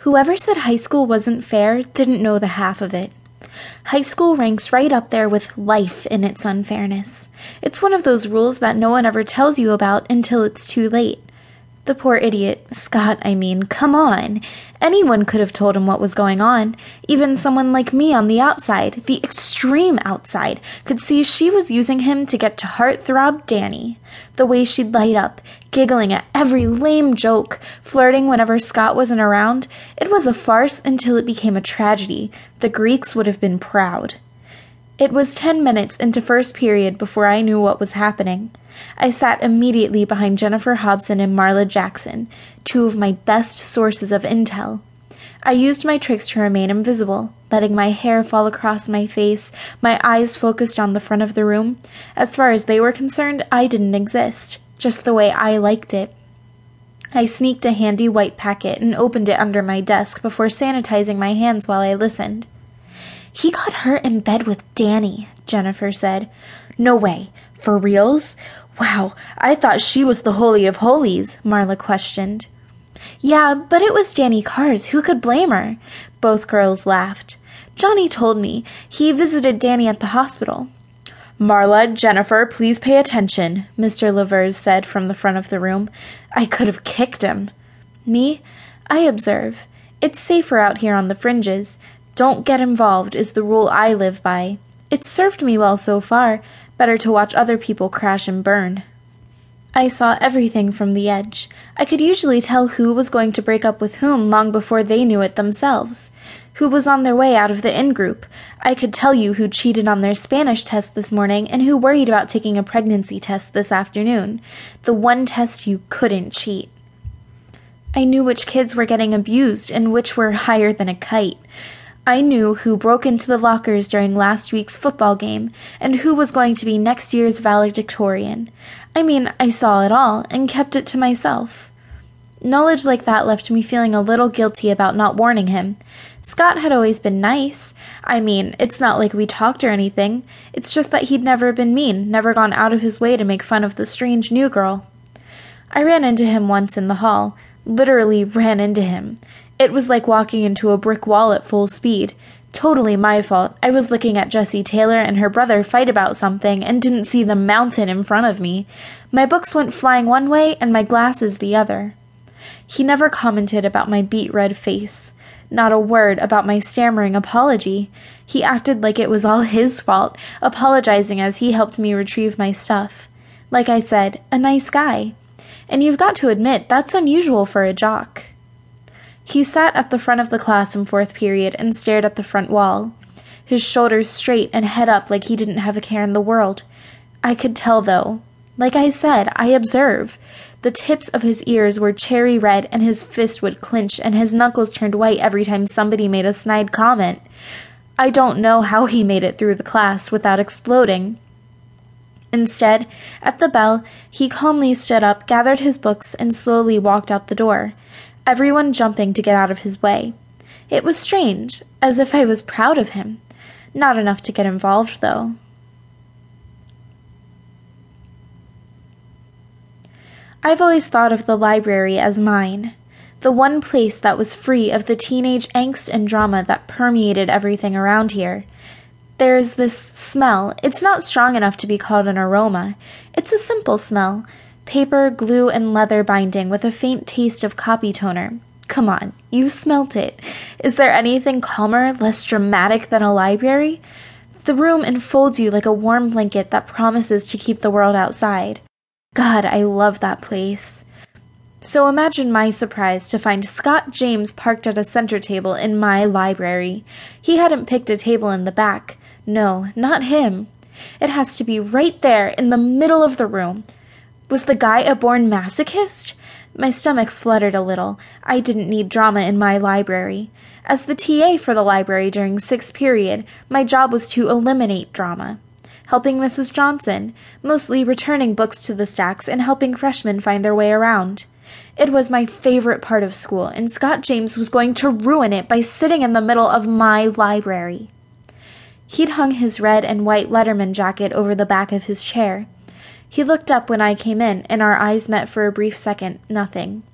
Whoever said high school wasn't fair didn't know the half of it. High school ranks right up there with life in its unfairness. It's one of those rules that no one ever tells you about until it's too late. The poor idiot, Scott, I mean, come on. Anyone could have told him what was going on. Even someone like me on the outside, the extreme outside, could see she was using him to get to heartthrob Danny. The way she'd light up, giggling at every lame joke, flirting whenever Scott wasn't around, it was a farce until it became a tragedy. The Greeks would have been proud. It was ten minutes into first period before I knew what was happening. I sat immediately behind Jennifer Hobson and Marla Jackson, two of my best sources of intel. I used my tricks to remain invisible, letting my hair fall across my face, my eyes focused on the front of the room. As far as they were concerned, I didn't exist, just the way I liked it. I sneaked a handy white packet and opened it under my desk before sanitizing my hands while I listened. He got hurt in bed with Danny, Jennifer said. No way. For reals? Wow, I thought she was the Holy of Holies, Marla questioned. Yeah, but it was Danny Carrs. Who could blame her? Both girls laughed. Johnny told me. He visited Danny at the hospital. Marla, Jennifer, please pay attention, Mr. Lavers said from the front of the room. I could have kicked him. Me? I observe. It's safer out here on the fringes. Don't get involved is the rule I live by. It's served me well so far. Better to watch other people crash and burn. I saw everything from the edge. I could usually tell who was going to break up with whom long before they knew it themselves. Who was on their way out of the in group. I could tell you who cheated on their Spanish test this morning and who worried about taking a pregnancy test this afternoon. The one test you couldn't cheat. I knew which kids were getting abused and which were higher than a kite. I knew who broke into the lockers during last week's football game and who was going to be next year's valedictorian. I mean, I saw it all and kept it to myself. Knowledge like that left me feeling a little guilty about not warning him. Scott had always been nice. I mean, it's not like we talked or anything. It's just that he'd never been mean, never gone out of his way to make fun of the strange new girl. I ran into him once in the hall, literally ran into him. It was like walking into a brick wall at full speed. Totally my fault. I was looking at Jessie Taylor and her brother fight about something and didn't see the mountain in front of me. My books went flying one way and my glasses the other. He never commented about my beet red face. Not a word about my stammering apology. He acted like it was all his fault, apologizing as he helped me retrieve my stuff. Like I said, a nice guy. And you've got to admit, that's unusual for a jock. He sat at the front of the class in fourth period and stared at the front wall, his shoulders straight and head up like he didn't have a care in the world. I could tell, though. Like I said, I observe. The tips of his ears were cherry red, and his fist would clench, and his knuckles turned white every time somebody made a snide comment. I don't know how he made it through the class without exploding. Instead, at the bell, he calmly stood up, gathered his books, and slowly walked out the door everyone jumping to get out of his way. It was strange, as if I was proud of him. Not enough to get involved, though. I've always thought of the library as mine, the one place that was free of the teenage angst and drama that permeated everything around here. There's this smell. It's not strong enough to be called an aroma. It's a simple smell, paper, glue, and leather binding with a faint taste of copy toner. Come on, you smelt it. Is there anything calmer, less dramatic than a library? The room enfolds you like a warm blanket that promises to keep the world outside. God, I love that place. So imagine my surprise to find Scott James parked at a center table in my library. He hadn't picked a table in the back. No, not him. It has to be right there in the middle of the room, was the guy a born masochist? My stomach fluttered a little. I didn't need drama in my library. As the TA for the library during sixth period, my job was to eliminate drama. Helping Mrs. Johnson, mostly returning books to the stacks and helping freshmen find their way around. It was my favorite part of school, and Scott James was going to ruin it by sitting in the middle of my library. He'd hung his red and white Letterman jacket over the back of his chair. He looked up when I came in, and our eyes met for a brief second. Nothing.